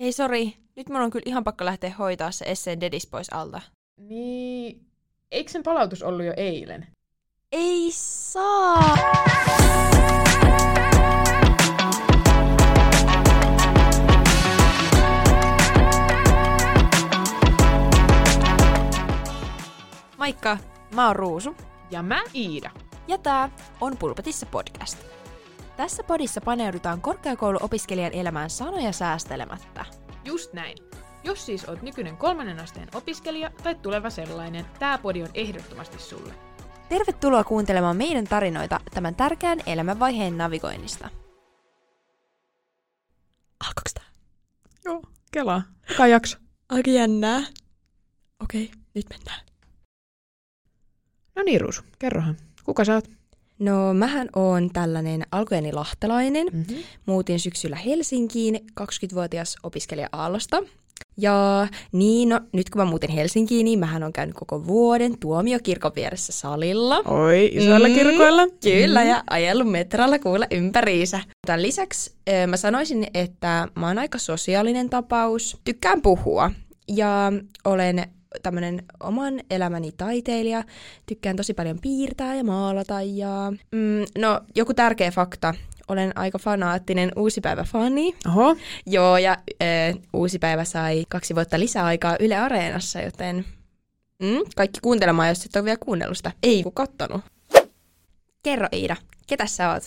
Hei sori, nyt mun on kyllä ihan pakko lähteä hoitaa se esseen dedis pois alta. Niin, eikö sen palautus ollut jo eilen? Ei saa! Moikka, mä oon Ruusu. Ja mä Iida. Ja tää on Pulpetissa podcast. Tässä podissa paneudutaan korkeakouluopiskelijan elämään sanoja säästelemättä. Just näin. Jos siis oot nykyinen kolmannen asteen opiskelija tai tuleva sellainen, tää podi on ehdottomasti sulle. Tervetuloa kuuntelemaan meidän tarinoita tämän tärkeän elämänvaiheen navigoinnista. Alkoiko tää? Joo, kelaa. Kai jakso. Aika jännää. Okei, nyt mennään. No niin, Ruusu, kerrohan. Kuka sä oot? No, mähän oon tällainen alkujeni lahtelainen. Mm-hmm. Muutin syksyllä Helsinkiin 20-vuotias opiskelija Aallosta. Ja niin, no, nyt kun mä muutin Helsinkiin, niin mähän on käynyt koko vuoden tuomiokirkon vieressä salilla. Oi, isoilla Mm, kirkoilla. Kyllä, ja ajellut metralla kuule ympäriinsä. Tämän lisäksi mä sanoisin, että mä oon aika sosiaalinen tapaus. Tykkään puhua ja olen tämmönen oman elämäni taiteilija. Tykkään tosi paljon piirtää ja maalata ja... Mm, no, joku tärkeä fakta. Olen aika fanaattinen Uusi Päivä-fani. Oho, Joo, ja ö, Uusi Päivä sai kaksi vuotta lisäaikaa Yle Areenassa, joten mm, kaikki kuuntelemaan, jos et ole vielä kuunnellut sitä. Ei kun kattonut. Kerro Iida, ketä sä oot?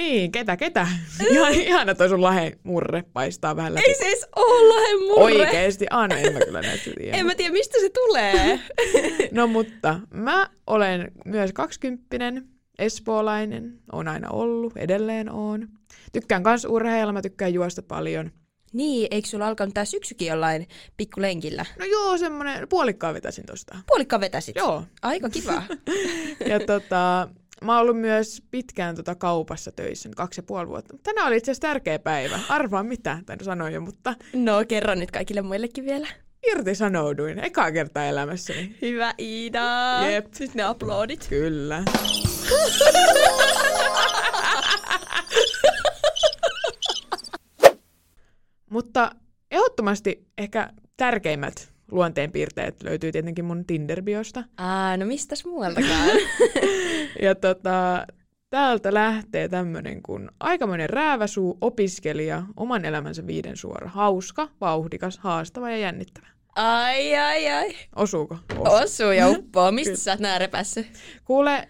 Niin, ketä, ketä? Ihan, ihana toi sun lahe murre paistaa vähän läpi. Ei siis oo lahe murre. Oikeesti, Anne, en mä kyllä näitä tiedä. En mä tiedä, mistä se tulee. No mutta, mä olen myös kaksikymppinen, espoolainen, on aina ollut, edelleen on. Tykkään kans urheilla, mä tykkään juosta paljon. niin, eikö sulla alkanut tää syksykin jollain pikkulenkillä? No joo, semmonen, puolikkaan vetäsin tosta. Puolikka vetäsit. Joo. Aika kiva. Ja tota, mä oon ollut myös pitkään tota kaupassa töissä, nyt kaksi ja puoli vuotta. Tänään oli itse asiassa tärkeä päivä. Arvaa mitä, tai sanoin jo, mutta no, kerro nyt kaikille muillekin vielä. irtisanouduin. Ekaa kertaa elämässäni. Hyvä Iida. Jep. Sitten ne aplodit. Kyllä. Mutta ehdottomasti ehkä tärkeimmät luonteenpiirteet löytyy tietenkin mun Tinder-biosta. Aa, no mistäs muualtakaan? Ja tota, täältä lähtee tämmönen kuin aikamoinen rääväsuu, opiskelija, oman elämänsä viiden suora, hauska, vauhdikas, haastava ja jännittävä. ai, ai, ai. Osuuko? Osuu ja uppoo. Mistä sä oot nää repässyt? Kuule,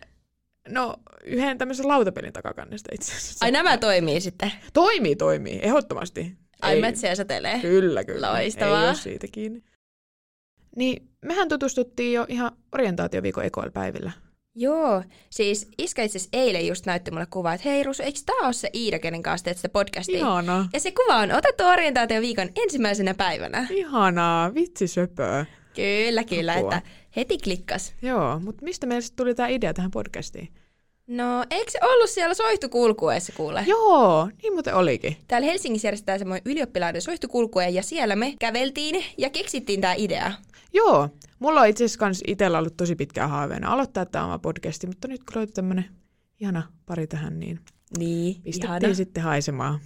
no yhden tämmöisen lautapelin takakannesta itse asiassa. Ai nämä toimii sitten. Toimii, toimii, ehdottomasti. Ai metsiä satelee. Kyllä, kyllä. Loistavaa. Ei ole siitä kiinni. Niin, mehän tutustuttiin jo ihan orientaatioviikon ekoilla päivillä. Joo, siis iskä itse eilen just näytti mulle kuvaa, että hei Rusu, eikö tää ole se Iida, kenen kanssa teet sitä podcastia? Ihanaa. Ja se kuva on otettu orientaatio viikon ensimmäisenä päivänä. Ihanaa, vitsi söpöä. Kyllä, kyllä, Apua. että heti klikkas. Joo, mutta mistä meille tuli tämä idea tähän podcastiin? No, eikö se ollut siellä soihtukulkueessa kuule? Joo, niin muuten olikin. Täällä Helsingissä järjestetään semmoinen ylioppilaiden soihtukulkue ja siellä me käveltiin ja keksittiin tämä idea. Joo, mulla on itse asiassa kans itsellä ollut tosi pitkään haaveena aloittaa tämä oma podcasti, mutta nyt kun löytyi tämmönen ihana pari tähän, niin Niin, pistettiin ihana. sitten haisemaan.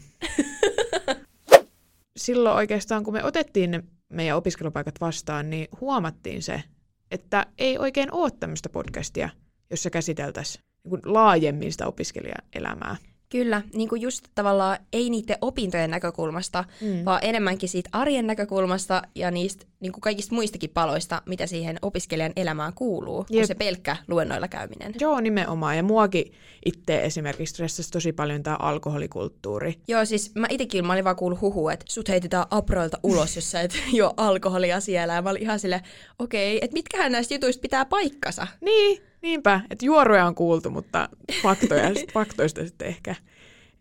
Silloin oikeastaan, kun me otettiin ne meidän opiskelupaikat vastaan, niin huomattiin se, että ei oikein ole tämmöistä podcastia, jossa käsiteltäisiin niin laajemmin sitä opiskelijaelämää. Kyllä, niin kuin just tavallaan ei niiden opintojen näkökulmasta, Mm. vaan enemmänkin siitä arjen näkökulmasta ja niistä niin kuin kaikista muistakin paloista, mitä siihen opiskelijan elämään kuuluu, Jep. se pelkkä luennoilla käyminen. Joo, nimenomaan. Ja muakin itse esimerkiksi stressasi tosi paljon tämä alkoholikulttuuri. Joo, siis mä itekin mä olin vaan kuullut huhu, että sut heitetään aproilta ulos, jos sä et juo alkoholia siellä. Ja mä olin ihan silleen, okei, että mitkähän näistä jutuista pitää paikkansa. Niin, niinpä. Että juoruja on kuultu, mutta faktoja, faktoista sitten ehkä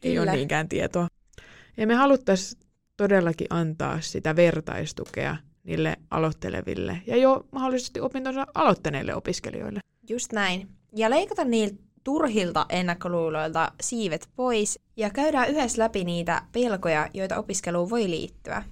ei ole Kyllä. niinkään tietoa. Ja me haluttaisiin todellakin antaa sitä vertaistukea niille aloitteleville ja jo mahdollisesti opintonsa aloittaneille opiskelijoille. Just näin. Ja leikata niiltä turhilta ennakkoluuloilta siivet pois ja käydään yhdessä läpi niitä pelkoja, joita opiskeluun voi liittyä.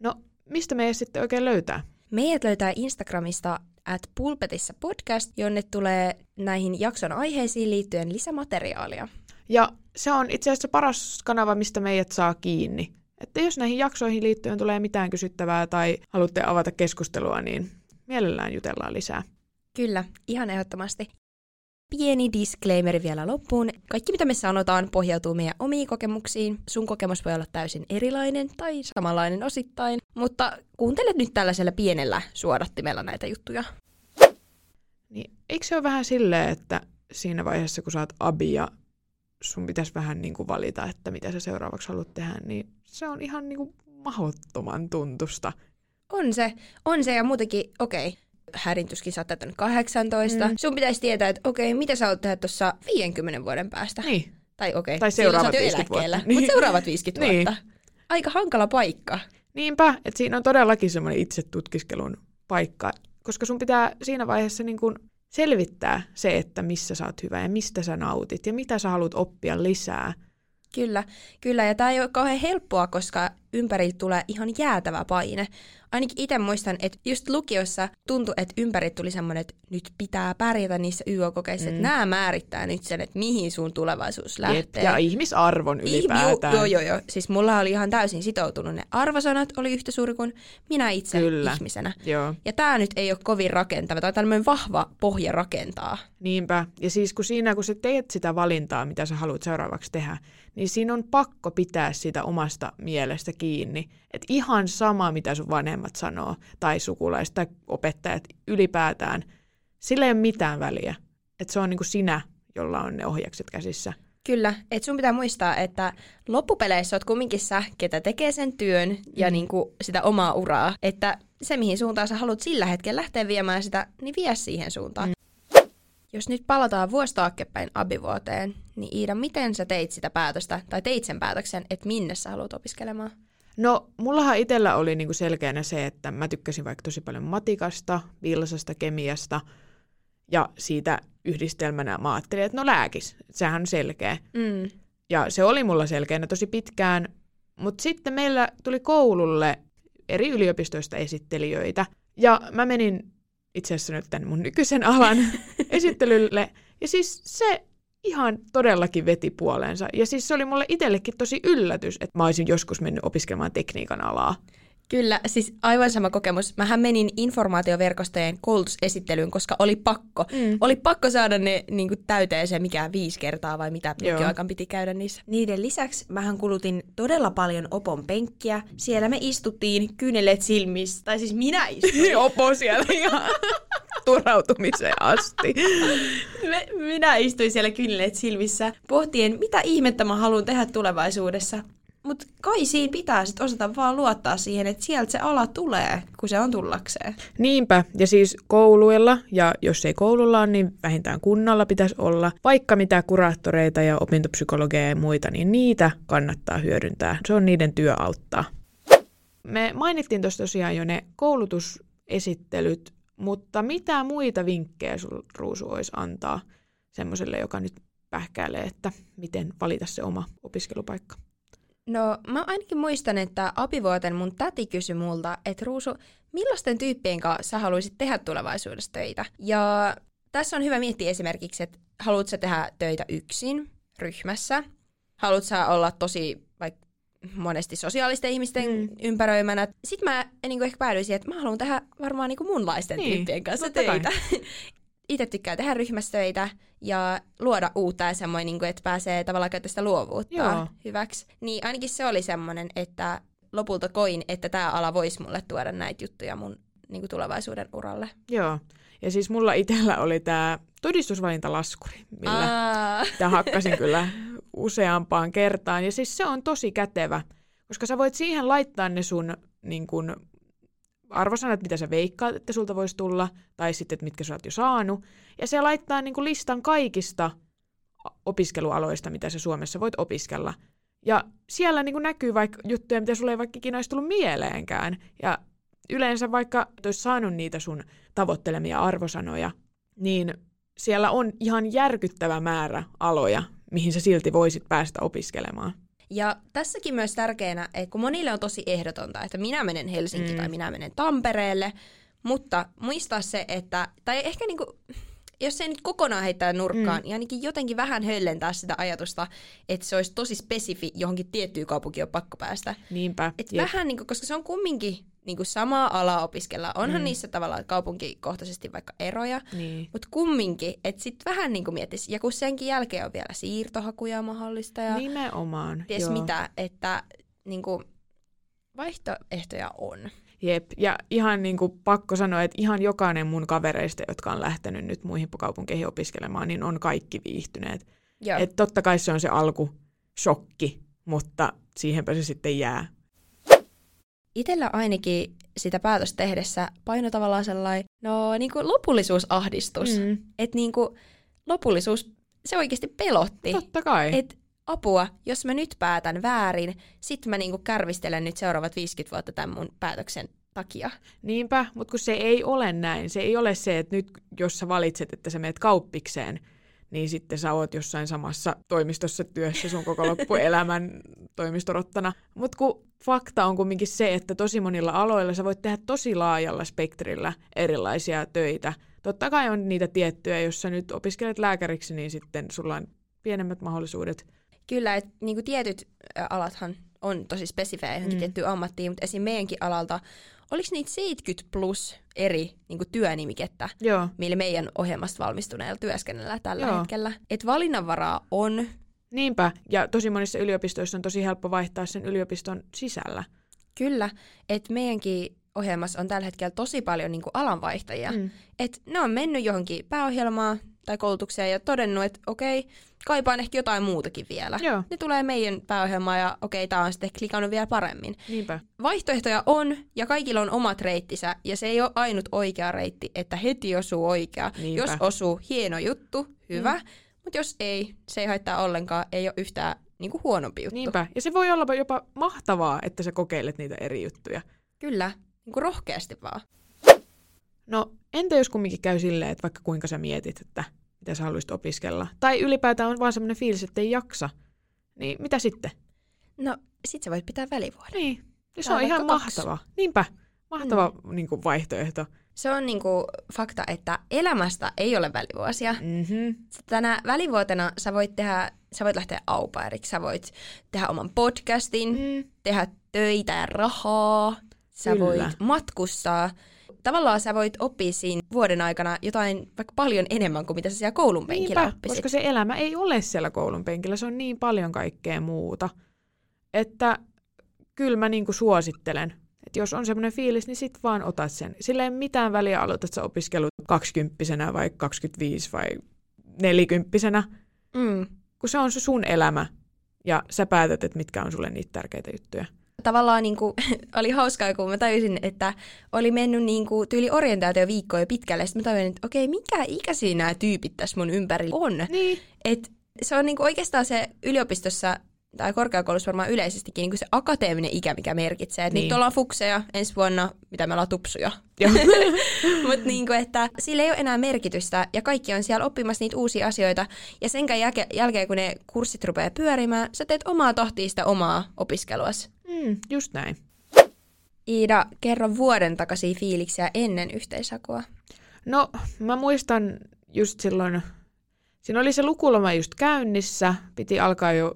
No, mistä meidän sitten oikein löytää? Meidät löytää Instagramista at pulpetissa podcast, jonne tulee näihin jakson aiheisiin liittyen lisämateriaalia. Ja se on itse asiassa paras kanava, mistä meidät saa kiinni. Että jos näihin jaksoihin liittyen tulee mitään kysyttävää tai haluatte avata keskustelua, niin mielellään jutellaan lisää. Kyllä, ihan ehdottomasti. Pieni disclaimer vielä loppuun. Kaikki mitä me sanotaan pohjautuu meidän omiin kokemuksiin. Sun kokemus voi olla täysin erilainen tai samanlainen osittain, mutta kuuntelet nyt tällaisella pienellä suodattimella näitä juttuja. Niin, eikö se ole vähän silleen, että siinä vaiheessa, kun sä oot abi ja sun pitäisi vähän niin kuin valita, että mitä sä seuraavaksi haluat tehdä, niin se on ihan niin kuin mahdottoman tuntusta. On se, on se ja muutenkin, okei, okay. hädintyskin sä oot täyttänyt 18. Mm. Sun pitäisi tietää, että okei, okay, mitä sä haluat tehdä tuossa 50 vuoden päästä. Niin. Tai okei, okay, tai seuraavat 50 vuotta. Niin. Mutta seuraavat 50 niin. vuotta. Aika hankala paikka. Niinpä, että siinä on todellakin semmoinen itsetutkiskelun paikka, koska sun pitää siinä vaiheessa niin kuin selvittää se, että missä sä oot hyvä ja mistä sä nautit ja mitä sä haluat oppia lisää. Kyllä, kyllä. Ja tämä ei ole kauhean helppoa, koska ympäri tulee ihan jäätävä paine ainakin itse muistan, että just lukiossa tuntui, että ympäri tuli semmoinen, että nyt pitää pärjätä niissä YO-kokeissa, mm. että nämä määrittää nyt sen, että mihin sun tulevaisuus lähtee. Ja ihmisarvon ylipäätään. Joo, joo, joo. Siis mulla oli ihan täysin sitoutunut. Ne arvosanat oli yhtä suuri kuin minä itse Kyllä. ihmisenä. Joo. Ja tämä nyt ei ole kovin rakentava, tai tämmöinen vahva pohja rakentaa. Niinpä. Ja siis kun siinä, kun sä teet sitä valintaa, mitä sä haluat seuraavaksi tehdä, niin siinä on pakko pitää sitä omasta mielestä kiinni. Että ihan sama, mitä sun vanhemmat sanoo, tai sukulaiset, tai opettajat ylipäätään, sillä ei ole mitään väliä. Että se on niinku sinä, jolla on ne ohjakset käsissä. Kyllä, että sun pitää muistaa, että loppupeleissä oot kumminkin sä, ketä tekee sen työn ja mm. niinku sitä omaa uraa. Että se, mihin suuntaan sä haluat sillä hetkellä lähteä viemään sitä, niin vie siihen suuntaan. Mm. Jos nyt palataan vuosi taaksepäin abivuoteen, niin Iida, miten sä teit sitä päätöstä, tai teit sen päätöksen, että minne sä haluat opiskelemaan? No, mullahan itsellä oli niinku selkeänä se, että mä tykkäsin vaikka tosi paljon matikasta, vilsasta, kemiasta, ja siitä yhdistelmänä mä ajattelin, että no lääkis, sehän on selkeä. Mm. Ja se oli mulla selkeänä tosi pitkään, mutta sitten meillä tuli koululle eri yliopistoista esittelijöitä, ja mä menin itse asiassa nyt tämän mun nykyisen alan esittelylle. Ja siis se ihan todellakin veti puoleensa. Ja siis se oli mulle itsellekin tosi yllätys, että mä olisin joskus mennyt opiskelemaan tekniikan alaa. Kyllä, siis aivan sama kokemus. Mähän menin informaatioverkostojen koulutusesittelyyn, koska oli pakko. Mm. Oli pakko saada ne niin kuin, täyteen se, mikä viisi kertaa vai mitä aikaan piti käydä niissä. Niiden lisäksi mähän kulutin todella paljon opon penkkiä. Siellä me istuttiin kyyneleet silmissä, tai siis minä istuin. Opo siellä ihan turautumiseen asti. Me, minä istuin siellä kyyneleet silmissä pohtien, mitä ihmettä mä haluan tehdä tulevaisuudessa. Mutta kai siinä pitää sit osata vaan luottaa siihen, että sieltä se ala tulee, kun se on tullakseen. Niinpä, ja siis kouluilla, ja jos ei koululla on, niin vähintään kunnalla pitäisi olla, vaikka mitä kuraattoreita ja opintopsykologeja ja muita, niin niitä kannattaa hyödyntää. Se on niiden työ auttaa. Me mainittiin tuossa tosiaan jo ne koulutusesittelyt, mutta mitä muita vinkkejä sun Ruusu olisi antaa semmoiselle, joka nyt pähkäilee, että miten valita se oma opiskelupaikka? No mä ainakin muistan, että apivuoten mun täti kysyi multa, että Ruusu, millaisten tyyppien kanssa sä haluaisit tehdä tulevaisuudessa töitä? Ja tässä on hyvä miettiä esimerkiksi, että haluatko tehdä töitä yksin, ryhmässä? Haluatko sä olla tosi vaikka monesti sosiaalisten ihmisten mm. ympäröimänä. Sitten mä niin ehkä päädyisin, että mä haluan tehdä varmaan niin munlaisten niin, tyyppien kanssa töitä. Itse tykkää tehdä ryhmästöitä ja luoda uutta ja semmoinen, niin kuin, että pääsee tavallaan käyttämään sitä luovuutta Joo. hyväksi. Niin ainakin se oli semmoinen, että lopulta koin, että tämä ala voisi mulle tuoda näitä juttuja mun niin kuin tulevaisuuden uralle. Joo. Ja siis mulla itsellä oli tämä todistusvalintalaskuri, millä tämä hakkasin kyllä useampaan kertaan. Ja siis se on tosi kätevä, koska sä voit siihen laittaa ne sun niin kun, arvosanat, mitä sä veikkaat, että sulta voisi tulla, tai sitten, että mitkä sä oot jo saanut. Ja se laittaa niin kuin listan kaikista opiskelualoista, mitä sä Suomessa voit opiskella. Ja siellä niin kuin näkyy vaikka juttuja, mitä sulle ei vaikka ikinä olisi tullut mieleenkään. Ja yleensä vaikka olisi saanut niitä sun tavoittelemia arvosanoja, niin siellä on ihan järkyttävä määrä aloja, mihin sä silti voisit päästä opiskelemaan. Ja tässäkin myös tärkeänä, että kun monille on tosi ehdotonta, että minä menen Helsinkiin mm. tai minä menen Tampereelle, mutta muistaa se, että, tai ehkä niinku, jos ei nyt kokonaan heittää nurkkaan, mm. niin ainakin jotenkin vähän höllentää sitä ajatusta, että se olisi tosi spesifi johonkin tiettyyn kaupunkiin on pakko päästä. Niinpä. Et vähän, niin kuin, koska se on kumminkin niin kuin samaa alaa opiskella. Onhan mm. niissä tavallaan kaupunkikohtaisesti vaikka eroja, Niin. mutta kumminkin, että sitten vähän niin kuin miettis, ja kun senkin jälkeen on vielä siirtohakuja mahdollista ja Nimenomaan. ties joo. mitä, että niin kuin, vaihtoehtoja on. Jep, ja ihan niin kuin pakko sanoa, että ihan jokainen mun kavereista, jotka on lähtenyt nyt muihin kaupunkeihin opiskelemaan, niin on kaikki viihtyneet. Joo. Et totta kai se on se alku shokki, mutta siihenpä se sitten jää. Itellä ainakin sitä päätöstä tehdessä paino tavallaan sellainen, no niin kuin lopullisuusahdistus. Mm. Että niin kuin lopullisuus, se oikeasti pelotti. Totta kai. Et apua, jos mä nyt päätän väärin, sit mä niinku kärvistelen nyt seuraavat 50 vuotta tämän mun päätöksen takia. Niinpä, mutta kun se ei ole näin. Se ei ole se, että nyt jos sä valitset, että sä meet kauppikseen, niin sitten sä oot jossain samassa toimistossa työssä sun koko loppuelämän toimistorottana. Mutta kun fakta on kumminkin se, että tosi monilla aloilla sä voit tehdä tosi laajalla spektrillä erilaisia töitä. Totta kai on niitä tiettyjä, jos sä nyt opiskelet lääkäriksi, niin sitten sulla on pienemmät mahdollisuudet. Kyllä, että niinku tietyt alathan on tosi spesifejä johonkin mm. tiettyyn ammattiin, mutta esim. meidänkin alalta, oliko niitä 70 plus eri niinku työnimikettä, Joo, millä meidän ohjelmasta valmistuneilla työskennellään tällä Joo. hetkellä. Että valinnanvaraa on, niinpä. Ja tosi monissa yliopistoissa on tosi helppo vaihtaa sen yliopiston sisällä. kyllä, että meidänkin ohjelmassa on tällä hetkellä tosi paljon niinku alanvaihtajia. Mm. että ne on mennyt johonkin pääohjelmaan tai koulutukseen ja todennut, että okei, kaipaan ehkä jotain muutakin vielä. Joo, Ne tulee meidän pääohjelmaan ja okei, tämä on sitten klikannut vielä paremmin. niinpä. Vaihtoehtoja on ja kaikilla on omat reittinsä ja se ei ole ainut oikea reitti, että heti osuu oikea. Niinpä. Jos osuu, hieno juttu, hyvä, mm. mutta jos ei, se ei haittaa ollenkaan, ei ole yhtään niin kuin huonompi juttu. Niinpä. Ja se voi olla jopa mahtavaa, että sä kokeilet niitä eri juttuja. Kyllä, niin kuin rohkeasti vaan. No, entä jos kumminkin käy silleen, että vaikka kuinka sä mietit, että mitä sä haluaisit opiskella, tai ylipäätään on vaan semmoinen fiilis, että ei jaksa, niin mitä sitten? No, sit sä voit pitää välivuoden. Niin, ja se on ihan vaikka kaksi. mahtava. Niinpä, mahtava mm. niin kuin vaihtoehto. Se on niinku fakta, että elämästä ei ole välivuosia. Mm-hmm. Tänä välivuotena sä voit tehdä, sä voit lähteä aupairiksi, sä voit tehdä oman podcastin, Mm. tehdä töitä ja rahaa, sä Kyllä. voit matkustaa. Tavallaan sä voit oppia siinä vuoden aikana jotain vaikka paljon enemmän kuin mitä sä siellä koulun penkillä Niinpä, oppisit. koska se elämä ei ole siellä koulun penkillä, se on niin paljon kaikkea muuta. Että kyllä mä niinku suosittelen, että jos on semmoinen fiilis, niin sit vaan otat sen. Sillä ei mitään väliä aloitat sä opiskelut 20 vai 25 vai 40 Mm. kun se on se sun elämä ja sä päätät, että mitkä on sulle niitä tärkeitä juttuja. Tavallaan niinku, oli hauskaa, kun mä tajusin, että oli mennyt niinku tyyli orientaatio viikkoja pitkälle. Sitten mä tajusin, että okei, mikä ikäisiä nämä tyypit tässä mun ympärillä on. Niin. Et se on niinku oikeastaan se yliopistossa tai korkeakoulussa varmaan yleisestikin niinku se akateeminen ikä, mikä merkitsee. Et Niin. niin. Nyt ollaan fukseja ensi vuonna, mitä me ollaan tupsuja. Mutta niinku, että sillä ei ole enää merkitystä ja kaikki on siellä oppimassa niitä uusia asioita. Ja sen jälke- jälkeen, kun ne kurssit rupeaa pyörimään, sä teet omaa tohtia sitä omaa opiskeluas. Mm, just näin. Iida, kerro vuoden takaisia fiiliksiä ennen yhteishakua. No, mä muistan just silloin, siinä oli se lukuloma just käynnissä, piti alkaa jo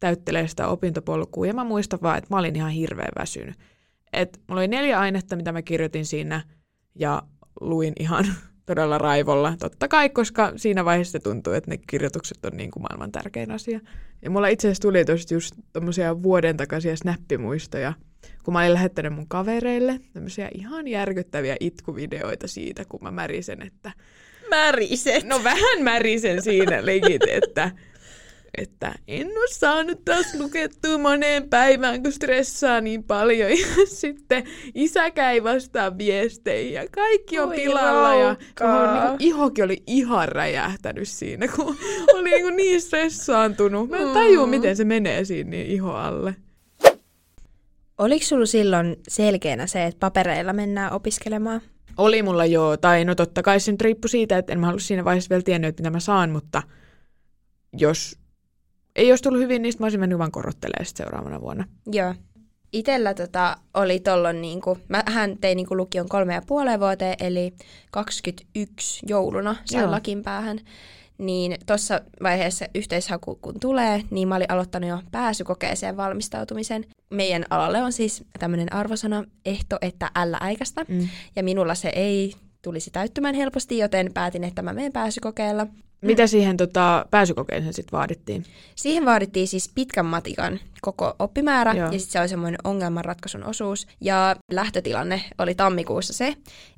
täyttelee sitä opintopolkua, ja mä muistan vaan, että mä olin ihan hirveän väsynyt. Et mulla oli neljä ainetta, mitä mä kirjoitin siinä, ja luin ihan todella raivolla. Totta kai, koska siinä vaiheessa tuntuu, että ne kirjoitukset on niin kuin maailman tärkein asia. Ja mulla itse asiassa tuli tosta just tommosia vuoden takaisia snappimuistoja, kun mä olin lähettänyt mun kavereille tämmöisiä ihan järkyttäviä itkuvideoita siitä, kun mä märisen, että Märiset. no vähän märisen siinä legit, että, että en ole saanut taas lukettua moneen päivään, kun stressaa niin paljon. Ja sitten isäkä ei vastaa viestejä ja kaikki on Oi pilalla. Ja raukkaa. mun niinku, ihokin oli ihan räjähtänyt siinä, kun oli niinku niin stressaantunut. Mä en tajua, Mm. miten se menee siinä niin iho alle. Oliko sulla silloin selkeänä se, että papereilla mennään opiskelemaan? Oli mulla joo, tai no totta kai se nyt riippui siitä, että en mä ollut siinä vaiheessa vielä tiennyt, että mitä mä saan, mutta jos ei olisi tullut hyvin, niin sit mä olisin mennyt vaan korottelemaan sit seuraavana vuonna. Joo. Itellä tota, oli tollon, niinku, hän tein niinku lukion kolme ja puoleen vuoteen, eli 21 jouluna sain Joo. lakin päähän. Niin tuossa vaiheessa yhteishaku kun tulee, niin mä olin aloittanut jo pääsykokeeseen valmistautumisen. Meidän alalle on siis tämmöinen arvosana ehto, että älä äikästä. Mm. Ja minulla se ei tulisi täyttymään helposti, joten päätin, että mä menen pääsykokeella. Mitä siihen tota, pääsykokeeseen sitten vaadittiin? Siihen vaadittiin siis pitkän matikan koko oppimäärä Joo. ja sitten se oli semmoinen ongelmanratkaisun osuus. Ja lähtötilanne oli tammikuussa se,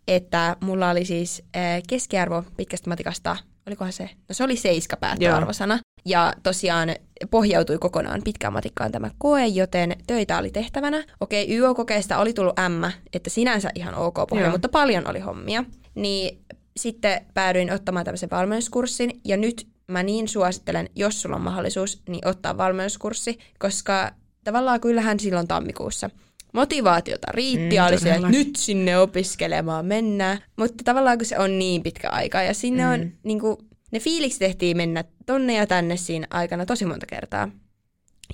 että mulla oli siis äh, keskiarvo pitkästä matikasta, olikohan se? No se oli seiska päättöarvosana. Ja tosiaan pohjautui kokonaan pitkään matikkaan tämä koe, joten töitä oli tehtävänä. Okei, YO-kokeesta oli tullut M, että sinänsä ihan ok pohja, Joo. mutta paljon oli hommia. Niin sitten päädyin ottamaan tämmöisen valmennuskurssin, ja nyt mä niin suosittelen, jos sulla on mahdollisuus, niin ottaa valmennuskurssi, koska tavallaan kyllähän silloin tammikuussa motivaatiota riitti, mm, oli se, että nyt sinne opiskelemaan mennään, mutta tavallaan kun se on niin pitkä aika, ja sinne mm. on niin kuin, ne fiiliksi tehtiin mennä tonne ja tänne siinä aikana tosi monta kertaa.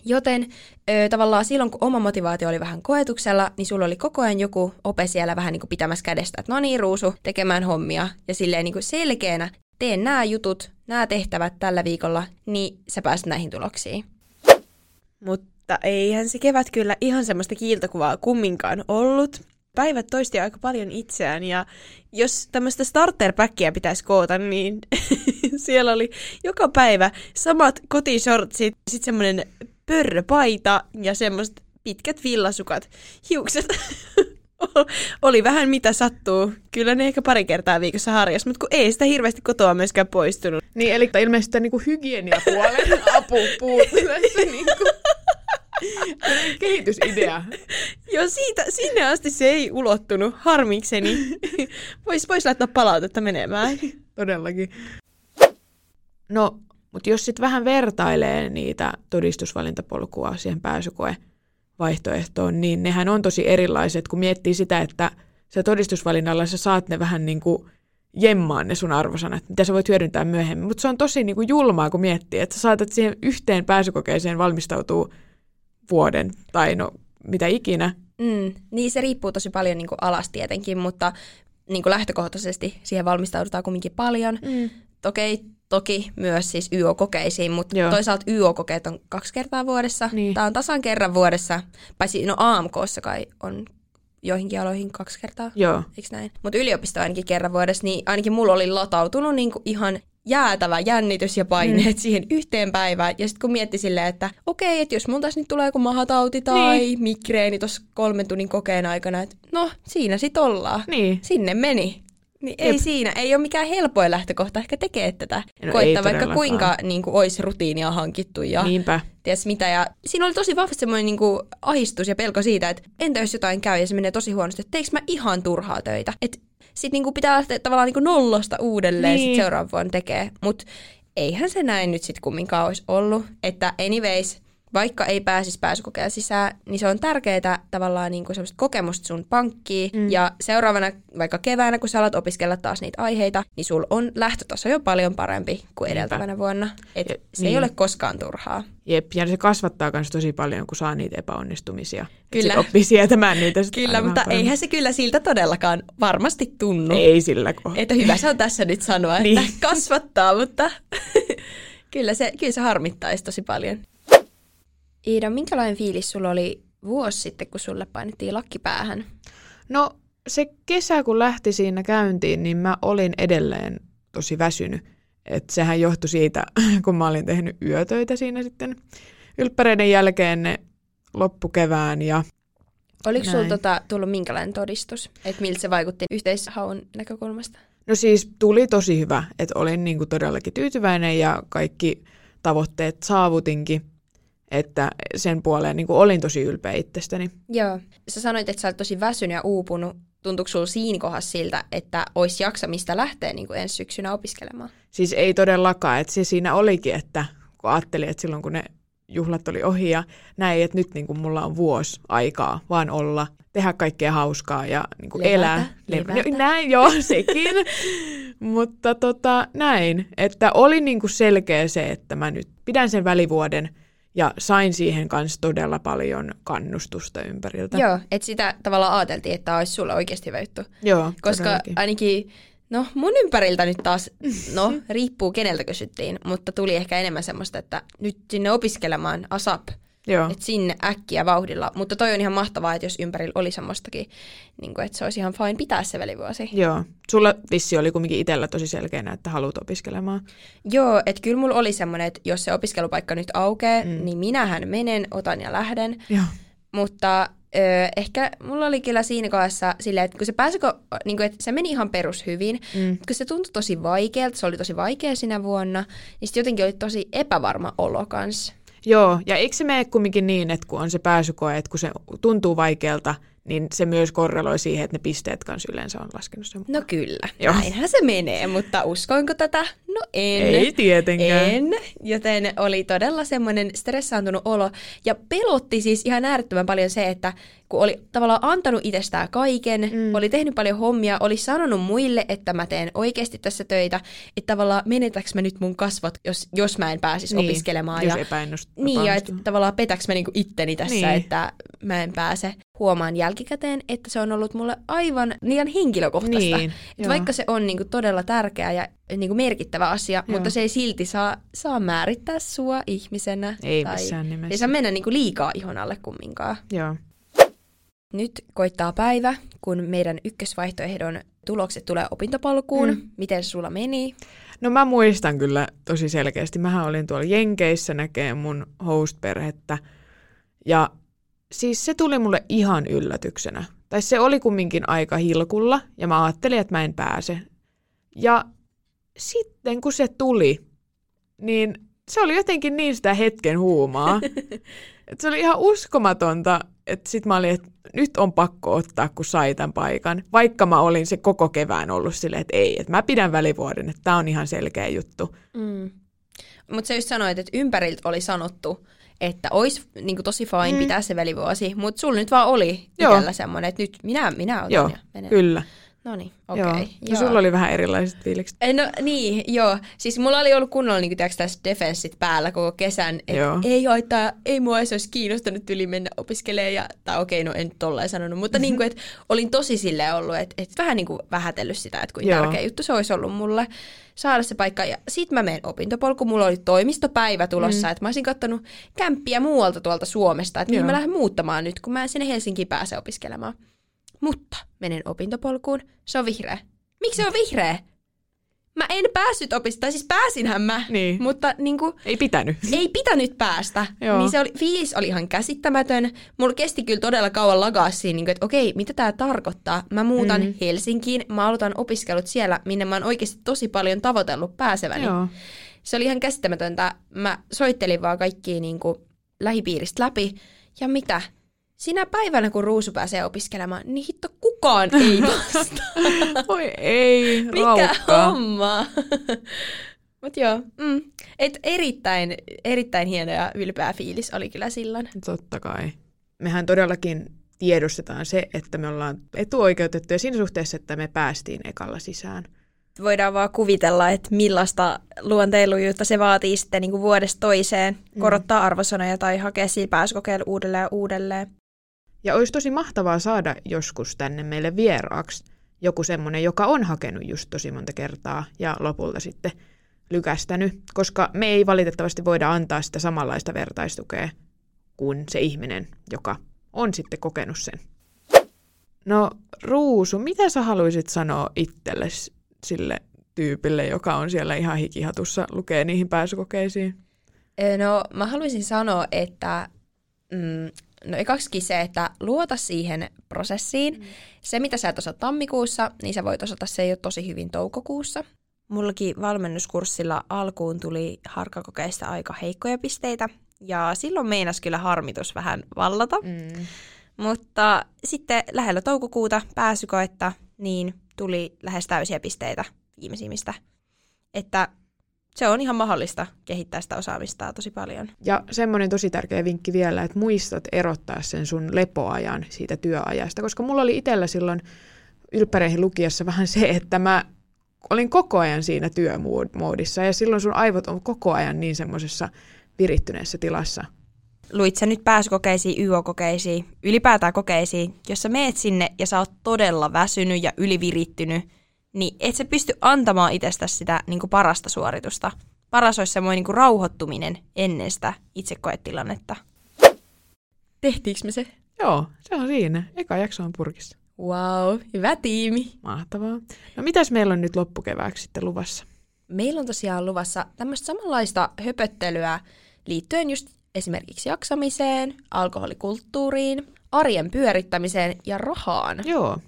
Joten ö, tavallaan silloin, kun oma motivaatio oli vähän koetuksella, niin sulla oli koko ajan joku ope siellä vähän niin kuin pitämässä kädestä, että no niin Ruusu, tekemään hommia. Ja silleen niin kuin selkeänä, teen nämä jutut, nämä tehtävät tällä viikolla, niin sä pääset näihin tuloksiin. Mutta eihän se kevät kyllä ihan semmoista kiiltokuvaa kumminkaan ollut. Päivät toisti aika paljon itseään ja jos tämmöistä starterpäkkiä pitäisi koota, niin siellä oli joka päivä samat kotishortsit, sitten semmoinen pörröpaita ja semmoiset pitkät villasukat. Hiukset oli vähän mitä sattuu. Kyllä ne ehkä pari kertaa viikossa harjas, mutta kun ei sitä hirveästi kotoa myöskään poistunut. Niin, eli ilmeisesti niinku hygieniapuolen apu puuttuu tässä niinku. Kehitysidea. Joo, siitä, sinne asti se ei ulottunut, harmikseni. Voisi vois laittaa palautetta menemään. Todellakin. No, mutta jos sitten vähän vertailee niitä todistusvalintapolkua siihen pääsykoe vaihtoehtoon, niin nehän on tosi erilaiset, kun miettii sitä, että se todistusvalinnalla sä saat ne vähän niin kuin jemmaan ne sun arvosanat, mitä sä voit hyödyntää myöhemmin. Mutta se on tosi niin kuin julmaa, kun miettii, että sä saatat siihen yhteen pääsykokeeseen valmistautuu vuoden tai no mitä ikinä. Mm, niin se riippuu tosi paljon niin kuin alasta tietenkin, mutta niin kuin lähtökohtaisesti siihen valmistaudutaan kumminkin paljon. Mm. Okei, toki myös siis YO-kokeisiin, mutta Joo. toisaalta YO-kokeet on kaksi kertaa vuodessa. Niin. Tämä on tasan kerran vuodessa, paitsi no AMKssa kai on joihinkin aloihin kaksi kertaa, Joo. eikö näin? Mutta yliopisto ainakin kerran vuodessa, niin ainakin mulla oli latautunut niinku ihan jäätävä jännitys ja paineet mm. siihen yhteen päivään. Ja sitten kun mietti silleen, että okei, että jos mulla tässä nyt tulee joku mahatauti tai niin. migreeni tuossa kolmen tunnin kokeen aikana, että no siinä sit ollaan. Niin. Sinne meni. Niin ei Jep. siinä, ei ole mikään helpoin lähtökohta ehkä tekee tätä. No Koittaa vaikka kuinka niin kuin, olisi rutiinia hankittu ja Niinpä. ties mitä. Ja siinä oli tosi vahvasti semmoinen niin kuin, ahistus ja pelko siitä, että entä jos jotain käy ja se menee tosi huonosti, että teekö mä ihan turhaa töitä. Että sit niin kuin, pitää lähteä tavallaan niin kuin nollasta uudelleen niin. sit seuraavan vuonna tekee. Mutta eihän se näin nyt sitten kumminkaan olisi ollut. Että anyways, vaikka ei pääsisi pääsykokeella sisään, niin se on tärkeää tavallaan niin kuin kokemusta sun pankkiin. Mm. Ja seuraavana, vaikka keväänä, kun sä alat opiskella taas niitä aiheita, niin sul on lähtötaso jo paljon parempi kuin edeltävänä Niinpä. vuonna. Et ja, se niin. ei ole koskaan turhaa. Jep, ja se kasvattaa myös tosi paljon, kun saa niitä epäonnistumisia. Kyllä. oppii sietämään niitä. Kyllä, mutta paljon. eihän se kyllä siltä todellakaan varmasti tunnu. Ei sillä kohtaa. Että hyvä se on tässä nyt sanoa, että niin. kasvattaa, mutta kyllä, se, kyllä se harmittaisi tosi paljon. Iida, minkälainen fiilis sulla oli vuosi sitten, kun sulle painettiin lakki päähän? No se kesä, kun lähti siinä käyntiin, niin mä olin edelleen tosi väsynyt. Et sehän johtui siitä, kun mä olin tehnyt yötöitä siinä sitten ylppäreiden jälkeen ne loppukevään. Ja Oliko sulla tota, tullut minkälainen todistus, että miltä se vaikutti yhteishaun näkökulmasta? No siis tuli tosi hyvä, että olin niinku todellakin tyytyväinen ja kaikki tavoitteet saavutinkin että sen puoleen niin kuin olin tosi ylpeä itsestäni. Joo. Sä sanoit, että sä olet tosi väsynyt ja uupunut. Tuntuuko sulla siinä kohdassa siltä, että olisi jaksamista lähteä niin kuin ensi syksynä opiskelemaan? Siis ei todellakaan. Että se siinä olikin, että kun ajattelin, että silloin kun ne juhlat oli ohi ja näin, että nyt niin kuin mulla on vuosi aikaa vaan olla, tehdä kaikkea hauskaa ja niin kuin levätä, elää. Levätä. No, näin, joo, sekin. Mutta tota, näin, että oli niin kuin selkeä se, että mä nyt pidän sen välivuoden – Ja sain siihen kanssa todella paljon kannustusta ympäriltä. Joo, että sitä tavallaan ajateltiin, että tämä olisi sulle oikeasti hyvä juttu. Joo Koska todellakin. ainakin, no mun ympäriltä nyt taas, no riippuu keneltä kysyttiin, mutta tuli ehkä enemmän semmoista, että nyt sinne opiskelemaan ASAP, Joo. että sinne äkkiä vauhdilla. Mutta toi on ihan mahtavaa, että jos ympärillä oli semmoistakin, niin että se olisi ihan fine pitää se välivuosi. Joo. Sulla vissi oli kumminkin itsellä tosi selkeänä, että haluat opiskelemaan. Joo, että kyllä mulla oli semmoinen, että jos se opiskelupaikka nyt aukeaa, Mm. niin minähän menen, otan ja lähden. Joo. Mutta ö, ehkä mulla oli kyllä siinä kohdassa silleen, että kun se pääsi, niin kuin, että se meni ihan perus hyvin, Mm. kun se tuntui tosi vaikealta, se oli tosi vaikea sinä vuonna, niin sitten jotenkin oli tosi epävarma olo kanssa. Joo, ja eikö se mene kumminkin niin, että kun on se pääsykoe, että kun se tuntuu vaikealta, niin se myös korreloi siihen, että ne pisteet kanssa yleensä on laskenut sen No kyllä, Joo. näinhän se menee, mutta uskoinko tätä? No en. Ei tietenkään. En, joten oli todella semmoinen stressaantunut olo. Ja pelotti siis ihan äärettömän paljon se, että kun oli tavallaan antanut itsestään kaiken, mm. oli tehnyt paljon hommia, oli sanonut muille, että mä teen oikeasti tässä töitä, että tavallaan menetäks mä nyt mun kasvot, jos, jos mä en pääsisi Niin, opiskelemaan. Jos ja, niin, ja että tavallaan petäks mä niinku itteni tässä, niin. että mä en pääse. Huomaan jälkikäteen, että se on ollut mulle aivan liian henkilökohtaista. Niin, Että vaikka se on niinku todella tärkeä ja niinku merkittävä asia, Joo. mutta se ei silti saa, saa määrittää sua ihmisenä. Ei tai missään nimessä. Ei saa mennä niinku liikaa ihon alle kumminkaan. Joo. Nyt koittaa päivä, kun meidän ykkösvaihtoehdon tulokset tulee opintopolkuun. Mm. Mm. Miten sulla meni? No mä muistan kyllä tosi selkeästi. Mähän olin tuolla Jenkeissä näkee mun host-perhettä. Ja siis se tuli mulle ihan yllätyksenä. Tai se oli kumminkin aika hilkulla ja mä ajattelin, että mä en pääse. Ja sitten kun se tuli, niin se oli jotenkin niin sitä hetken huumaa. että se oli ihan uskomatonta, että sit mä olin, että nyt on pakko ottaa, kun sai tämän paikan. Vaikka mä olin se koko kevään ollut silleen, että ei, että mä pidän välivuoden, että tämä on ihan selkeä juttu. Mm. Mutta sä just sanoit, että ympäriltä oli sanottu, että olisi niinku tosi fine Mm. mm. pitää se välivuosi, mutta sulla nyt vaan oli Joo. itsellä semmoinen, että nyt minä, minä otan Joo, ja menen. Kyllä. No niin, Joo. okei. No sulla oli vähän erilaiset fiilikset. Eh, No niin, joo. Siis mulla oli ollut kunnolla niin tässä defenssit päällä koko kesän. Et Joo. ei haittaa, ei mua edes olisi kiinnostanut yli mennä opiskelemaan. Ja, tai okei, no en tolleen sanonut. Mutta niin kuin, että olin tosi silleen ollut, että et vähän niin kuin vähätellyt sitä, että kuinka Joo. tärkeä juttu se olisi ollut mulle saada se paikka. Ja sit mä menen opintopolku, mulla oli toimistopäivä tulossa, mm. että mä olisin kattonut kämppiä muualta tuolta Suomesta, että mihin Joo. mä lähden muuttamaan nyt, kun mä en sinne Helsinkiin pääse opiskelemaan. Mutta menen opintopolkuun, se on vihreä. Miksi se on vihreä? Mä en päässyt opiskelemaan, siis pääsinhän mä, Niin. mutta niin kuin, Ei pitänyt. ei pitänyt päästä. Joo. Niin se oli, fiilis oli ihan käsittämätön. Mulla kesti kyllä todella kauan lagaa siinä, niin kuin, että okei, mitä tämä tarkoittaa? Mä muutan Mm. mm. Helsinkiin, mä aloitan opiskelut siellä, minne mä oon oikeasti tosi paljon tavoitellut pääseväni. Joo. Se oli ihan käsittämätöntä. Mä soittelin vaan kaikkia niin kuin, lähipiiristä läpi. Ja mitä? Sinä päivänä, kun Ruusu pääsee opiskelemaan, niin hitto kukaan ei vastaa. Voi ei, Mikä raukka. homma? Mut joo, mm. Et erittäin, erittäin hieno ja ylpeä fiilis oli kyllä silloin. Totta kai. Mehän todellakin tiedostetaan se, että me ollaan etuoikeutettuja siinä suhteessa, että me päästiin ekalla sisään. Voidaan vaan kuvitella, että millaista luonteilujuutta se vaatii sitten niin kuin vuodesta toiseen, korottaa arvosanoja tai hakea siinä pääsykokeilla uudelleen ja uudelleen. Ja olisi tosi mahtavaa saada joskus tänne meille vieraaksi joku semmoinen, joka on hakenut just tosi monta kertaa ja lopulta sitten lykästänyt, koska me ei valitettavasti voida antaa sitä samanlaista vertaistukea kuin se ihminen, joka on sitten kokenut sen. No Ruusu, mitä sä haluaisit sanoa itsellesi sille tyypille, joka on siellä ihan hikihatussa, lukee niihin pääsykokeisiin? Ö, No mä haluaisin sanoa, että mm, no ekaksikin se, että luota siihen prosessiin. Mm. Se, mitä sä et osaa tammikuussa, niin sä voit osata se jo tosi hyvin toukokuussa. Mullakin valmennuskurssilla alkuun tuli harkkakokeista aika heikkoja pisteitä, ja silloin meinas kyllä harmitus vähän vallata. Mm. Mutta sitten lähellä toukokuuta pääsykoetta, niin tuli lähes täysiä pisteitä viimeisimmistä. Että se on ihan mahdollista kehittää sitä osaamista tosi paljon. Ja semmoinen tosi tärkeä vinkki vielä, että muistat erottaa sen sun lepoajan siitä työajasta, koska mulla oli itsellä silloin ylppäreihin lukiessa vähän se, että mä olin koko ajan siinä työmoodissa ja silloin sun aivot on koko ajan niin semmoisessa virittyneessä tilassa, luit sä nyt pääsykokeisiin, YO-kokeisiin, ylipäätään kokeisiin, jos sä meet sinne ja sä oot todella väsynyt ja ylivirittynyt, niin et sä pysty antamaan itsestäsi sitä niin kuin parasta suoritusta. Paras olisi semmoinen niin kuin rauhoittuminen ennen sitä itsekoetilannetta. Tehtiinkö me se? Joo, se on siinä. Eka jakso on purkissa. Wow, hyvä tiimi. Mahtavaa. No mitäs meillä on nyt loppukevääksi sitten luvassa? Meillä on tosiaan luvassa tämmöistä samanlaista höpöttelyä liittyen just esimerkiksi jaksamiseen, alkoholikulttuuriin, arjen pyörittämiseen ja rahaan. Joo.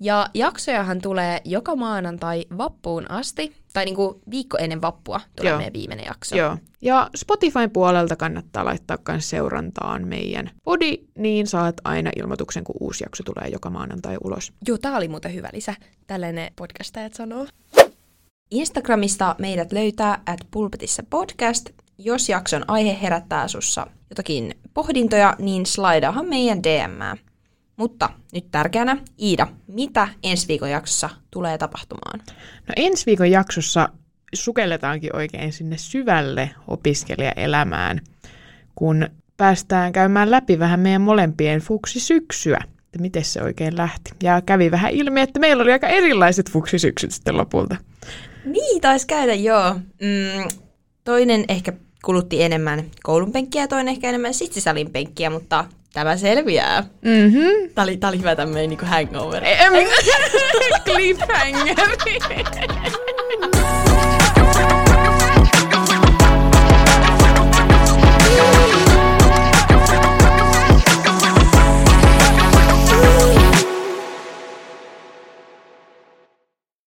Ja jaksojahan tulee joka maanantai vappuun asti, tai niinku viikko ennen vappua tulee Joo. meidän viimeinen jakso. Joo. Ja Spotifyn puolelta kannattaa laittaa myös seurantaan meidän podi, niin saat aina ilmoituksen, kun uusi jakso tulee joka maanantai ulos. Joo, tää oli muuten hyvä lisä. Tällainen podcastajat sanoo. Instagramista meidät löytää at pulpetissa podcast. Jos jakson aihe herättää sussa jotakin pohdintoja, niin slaidahan meidän DMää. Mutta nyt tärkeänä, Iida, mitä ensi viikon jaksossa tulee tapahtumaan? No ensi viikon jaksossa sukelletaankin oikein sinne syvälle opiskelijaelämään, kun päästään käymään läpi vähän meidän molempien fuksisyksyä, että miten se oikein lähti. Ja kävi vähän ilmi, että meillä oli aika erilaiset fuksisyksyt sitten lopulta. Niin, taisi käydä, joo. Mm, toinen ehkä kulutti enemmän koulun penkkiä ja toinen ehkä enemmän sitsisalin penkkiä, mutta tämä selviää. Mhm. Tämä oli, tää oli hyvä tämmöinen niin hangover. Cliffhanger.